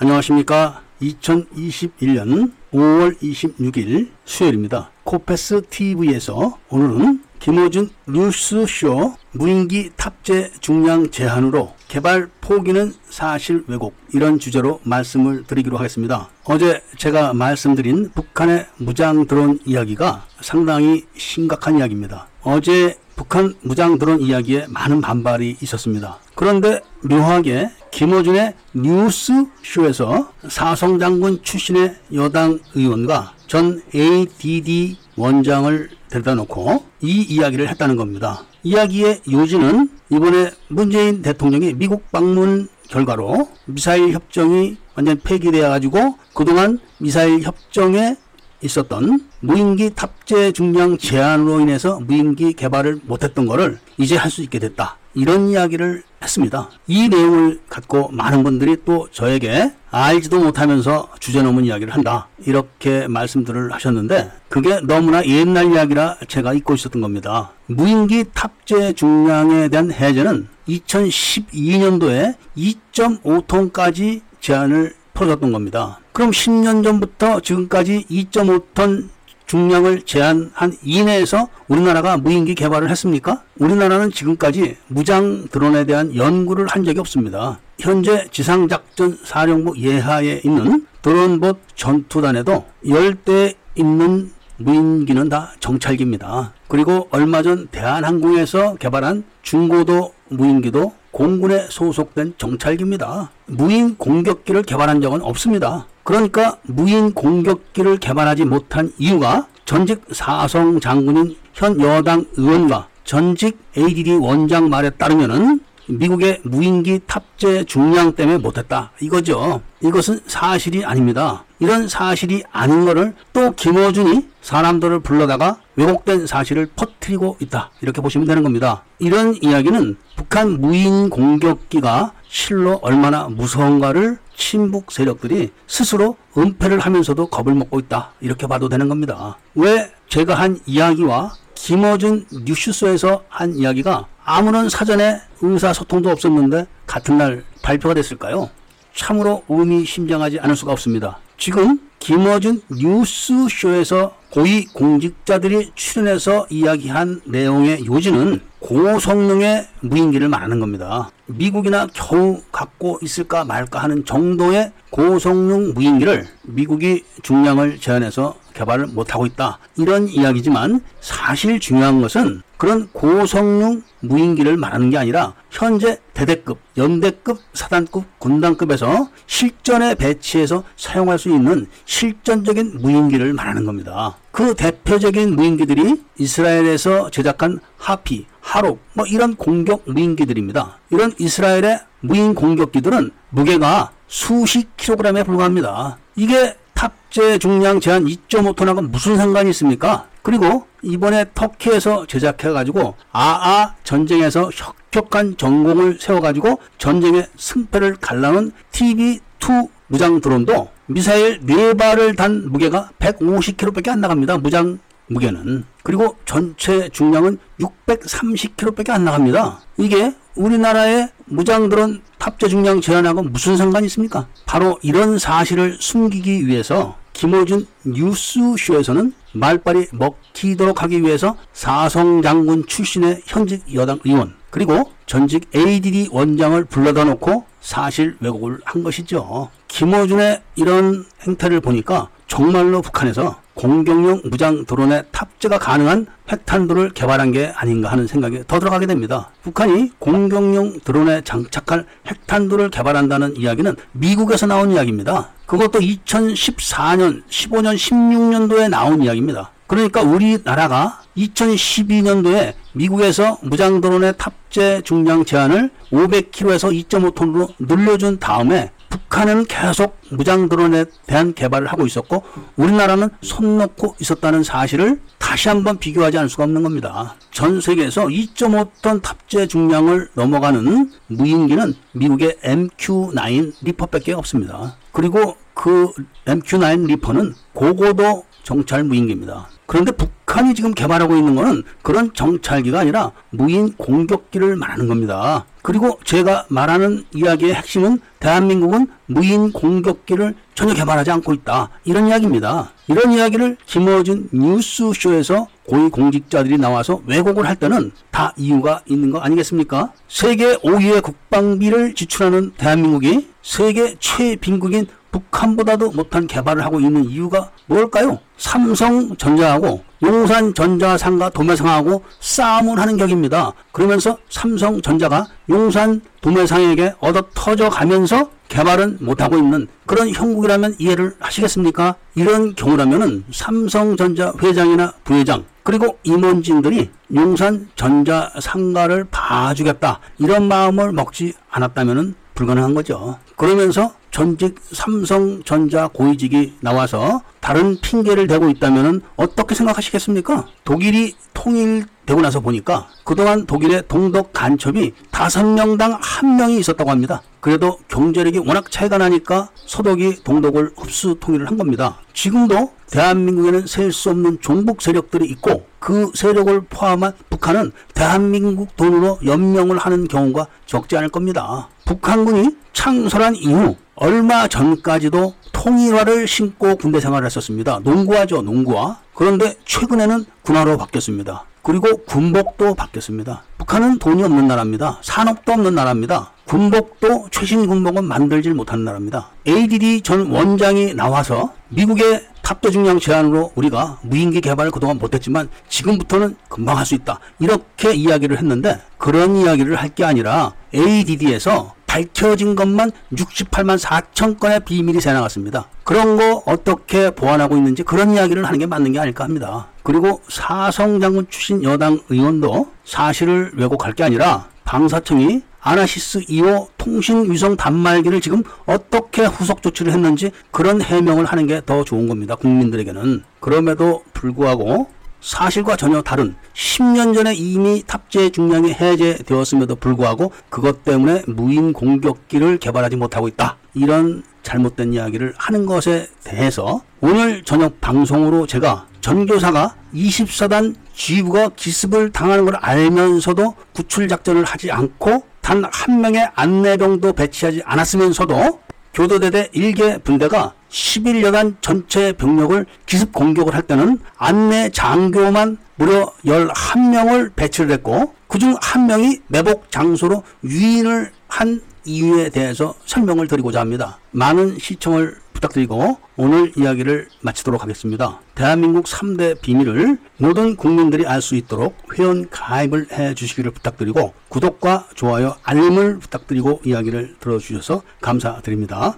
안녕하십니까. 2021년 5월 26일 수요일입니다. 코페스 TV에서 오늘은 김호준 뉴스쇼 무인기 탑재 중량 제한으로 개발 포기는 사실 왜곡 이런 주제로 말씀을 드리기로 하겠습니다. 어제 제가 말씀드린 북한의 무장 드론 이야기가 상당히 심각한 이야기입니다. 어제 북한 무장 드론 이야기에 많은 반발이 있었습니다. 그런데 묘하게 김호준의 뉴스쇼에서 사성장군 출신의 여당 의원과 전 ADD 원장을 데려다 놓고 이 이야기를 했다는 겁니다. 이야기의 요지는 이번에 문재인 대통령이 미국 방문 결과로 미사일 협정이 완전 폐기되어 가지고 그동안 미사일 협정에 있었던 무인기 탑재 중량 제한으로 인해서 무인기 개발을 못했던 거를 이제 할 수 있게 됐다. 이런 이야기를 했습니다. 이 내용을 갖고 많은 분들이 또 저에게 알지도 못하면서 주제 넘은 이야기를 한다. 이렇게 말씀들을 하셨는데 그게 너무나 옛날 이야기라 제가 잊고 있었던 겁니다. 무인기 탑재 중량에 대한 해제는 2012년도에 2.5톤까지 제한을 풀어줬던 겁니다. 그럼 10년 전부터 지금까지 2.5톤 중량을 제한한 이내에서 우리나라가 무인기 개발을 했습니까? 우리나라는 지금까지 무장 드론에 대한 연구를 한 적이 없습니다. 현재 지상작전 사령부 예하에 있는 드론봇 전투단에도 10대 있는 무인기는 다 정찰기입니다. 그리고 얼마 전 대한항공에서 개발한 중고도 무인기도 공군에 소속된 정찰기입니다. 무인 공격기를 개발한 적은 없습니다. 그러니까 무인 공격기를 개발하지 못한 이유가 전직 사성 장군인 현 여당 의원과 전직 ADD 원장 말에 따르면은 미국의 무인기 탑재 중량 때문에 못했다. 이거죠. 이것은 사실이 아닙니다. 이런 사실이 아닌 거를 또 김어준이 사람들을 불러다가 왜곡된 사실을 퍼뜨리고 있다. 이렇게 보시면 되는 겁니다. 이런 이야기는 북한 무인 공격기가 실로 얼마나 무서운가를 친북 세력들이 스스로 은폐를 하면서도 겁을 먹고 있다. 이렇게 봐도 되는 겁니다. 왜 제가 한 이야기와 김어준 뉴스쇼에서 한 이야기가 아무런 사전에 의사소통도 없었는데 같은 날 발표가 됐을까요? 참으로 의미심장하지 않을 수가 없습니다. 지금 김어준 뉴스쇼에서 고위 공직자들이 출연해서 이야기한 내용의 요지는 고성능의 무인기를 말하는 겁니다. 미국이나 겨우 갖고 있을까 말까 하는 정도의 고성능 무인기를 미국이 중량을 제한해서 개발을 못하고 있다. 이런 이야기지만 사실 중요한 것은 그런 고성능 무인기를 말하는 게 아니라 현재 대대급, 연대급, 사단급, 군단급에서 실전에 배치해서 사용할 수 있는 실전적인 무인기를 말하는 겁니다. 그 대표적인 무인기들이 이스라엘에서 제작한 하피, 하록, 뭐 이런 공격 무인기들입니다. 이런 이스라엘의 무인 공격기들은 무게가 수십 킬로그램에 불과합니다. 이게 탑재 중량 제한 2.5톤하고 무슨 상관이 있습니까? 그리고 이번에 터키에서 제작해가지고 아아 전쟁에서 혁혁한 전공을 세워가지고 전쟁의 승패를 갈라는 TB2 무장 드론도 미사일 4발을 단 무게가 150kg밖에 안 나갑니다. 무장 무게는. 그리고 전체 중량은 630kg밖에 안 나갑니다. 이게 우리나라의 무장 드론 탑재 중량 제한하고 무슨 상관이 있습니까? 바로 이런 사실을 숨기기 위해서 김호준 뉴스쇼에서는 말빨이 먹히도록 하기 위해서 사성 장군 출신의 현직 여당 의원 그리고 전직 ADD 원장을 불러다 놓고 사실 왜곡을 한 것이죠. 김호준의 이런 행태를 보니까 정말로 북한에서 공격용 무장 드론의 탑재가 가능한 핵탄두를 개발한 게 아닌가 하는 생각이 더 들어가게 됩니다. 북한이 공격용 드론에 장착할 핵탄두를 개발한다는 이야기는 미국에서 나온 이야기입니다. 그것도 2014년, 15년, 16년도에 나온 이야기입니다. 그러니까 우리나라가 2012년도에 미국에서 무장 드론의 탑재 중량 제한을 500kg에서 2.5톤으로 늘려준 다음에 북한은 계속 무장 드론에 대한 개발을 하고 있었고 우리나라는 손 놓고 있었다는 사실을 다시 한번 비교하지 않을 수가 없는 겁니다. 전 세계에서 2.5톤 탑재 중량을 넘어가는 무인기는 미국의 MQ-9 리퍼밖에 없습니다. 그리고 그 MQ-9 리퍼는 고고도 정찰 무인기입니다. 그런데 북 북한이 지금 개발하고 있는 거는 그런 정찰기가 아니라 무인 공격기를 말하는 겁니다. 그리고 제가 말하는 이야기의 핵심은 대한민국은 무인 공격기를 전혀 개발하지 않고 있다. 이런 이야기입니다. 이런 이야기를 김어준 뉴스쇼에서 고위 공직자들이 나와서 왜곡을 할 때는 다 이유가 있는 거 아니겠습니까? 세계 5위의 국방비를 지출하는 대한민국이 세계 최빈국인 북한보다도 못한 개발을 하고 있는 이유가 뭘까요? 삼성전자하고 용산 전자상과 도매상하고 싸움을 하는 격입니다. 그러면서 삼성전자가 용산 도매상에게 얻어 터져 가면서 개발은 못하고 있는 그런 형국이라면 이해를 하시겠습니까? 이런 경우라면은 삼성전자 회장이나 부회장 그리고 임원진들이 용산 전자 상가를 봐주겠다 이런 마음을 먹지 않았다면은 불가능한 거죠. 그러면서 전직 삼성전자 고위직이 나와서 다른 핑계를 대고 있다면 어떻게 생각하시겠습니까? 독일이 통일 되고 나서 보니까 그동안 독일의 동독 간첩이 다섯 명당 한 명이 있었다고 합니다. 그래도 경제력이 워낙 차이가 나니까 서독이 동독을 흡수 통일을 한 겁니다. 지금도 대한민국에는 셀 수 없는 종북 세력들이 있고 그 세력을 포함한 북한은 대한민국 돈으로 연명을 하는 경우가 적지 않을 겁니다. 북한군이 창설한 이후 얼마 전까지도 통일화를 신고 군대 생활을 했었습니다. 농구화죠, 농구화. 그런데 최근에는 군화로 바뀌었습니다. 그리고 군복도 바뀌었습니다. 북한은 돈이 없는 나라입니다. 산업도 없는 나라입니다. 군복도 최신 군복은 만들질 못하는 나라입니다. ADD 전 원장이 나와서 미국의 탑도 중량 제안으로 우리가 무인기 개발을 그동안 못했지만 지금부터는 금방 할 수 있다. 이렇게 이야기를 했는데 그런 이야기를 할 게 아니라 ADD에서 밝혀진 것만 68만 4천 건의 비밀이 새나갔습니다. 그런 거 어떻게 보완하고 있는지 그런 이야기를 하는 게 맞는 게 아닐까 합니다. 그리고 사성 장군 출신 여당 의원도 사실을 왜곡할 게 아니라 방사청이 아나시스 2호 통신 위성 단말기를 지금 어떻게 후속 조치를 했는지 그런 해명을 하는 게 더 좋은 겁니다. 국민들에게는. 그럼에도 불구하고 사실과 전혀 다른 10년 전에 이미 탑재 중량이 해제되었음에도 불구하고 그것 때문에 무인 공격기를 개발하지 못하고 있다. 이런 잘못된 이야기를 하는 것에 대해서 오늘 저녁 방송으로 제가 전교사가 24단 지부가 기습을 당하는 걸 알면서도 구출 작전을 하지 않고 단 한 명의 안내병도 배치하지 않았으면서도 교도대대 1개 분대가 11여단 전체 병력을 기습 공격을 할 때는 안내 장교만 무려 11명을 배치를 했고 그중 한 명이 매복 장소로 유인을 한 이유에 대해서 설명을 드리고자 합니다. 많은 시청을 부탁드리고 오늘 이야기를 마치도록 하겠습니다. 대한민국 3대 비밀을 모든 국민들이 알 수 있도록 회원 가입을 해 주시기를 부탁드리고 구독과 좋아요, 알림을 부탁드리고 이야기를 들어주셔서 감사드립니다.